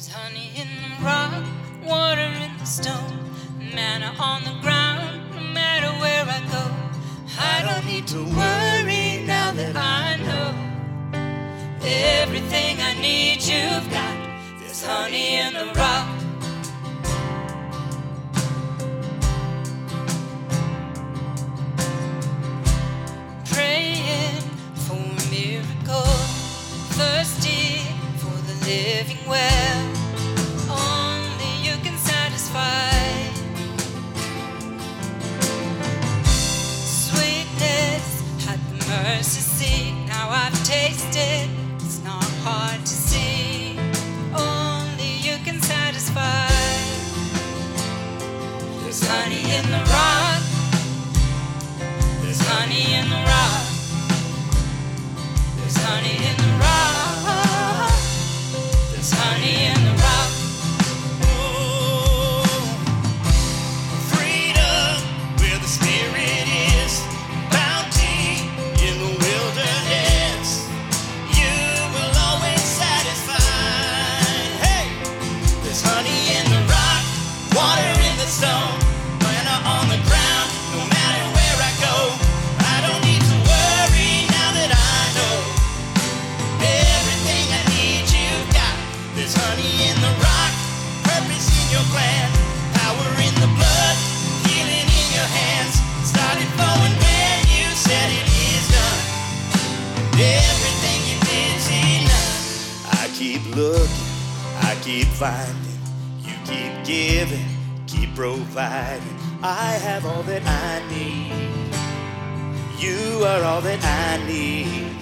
There's honey in the rock, water in the stone, manna on the ground, no matter where I go. I don't need to worry now that I know everything I need you've got. There's honey in the rock. Praying for a miracle, Now I've tasted, it's not hard to see. Only you can satisfy. There's honey in the keep looking, I keep finding, you keep giving, keep providing. I have all that I need. You are all that I need.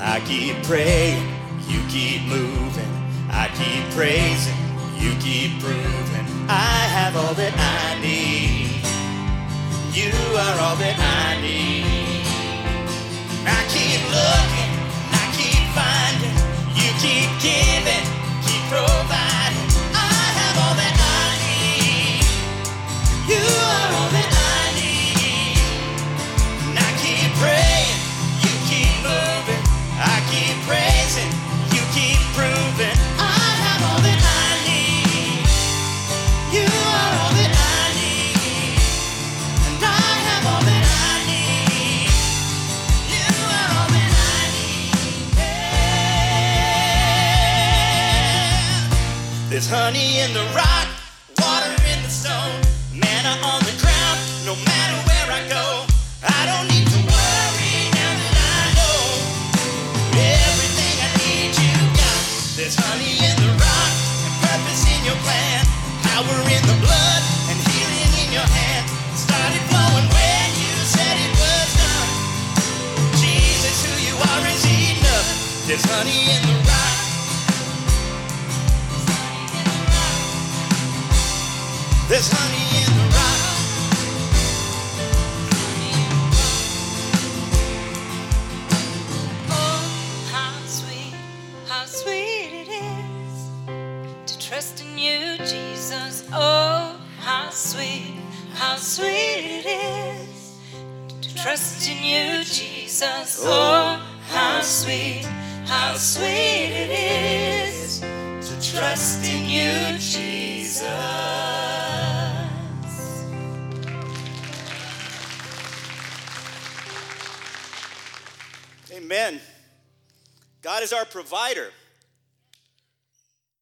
I keep praying, you keep moving. I keep praising, you keep proving. I have all that I need. You are all that I need. There's honey in the rock, water in the stone, manna on the ground. No matter where I go, I don't need to worry now that I know everything I need you got. There's honey in the rock and purpose in your plan, power in the blood and healing in your hand. Started flowing when you said it was done. Jesus, who you are is enough. There's honey in the rock. Trust in you, Jesus. Oh, how sweet, how sweet it is to trust in you, Jesus. Oh, oh how sweet, how sweet it is to trust in you, Jesus. Amen. God is our provider.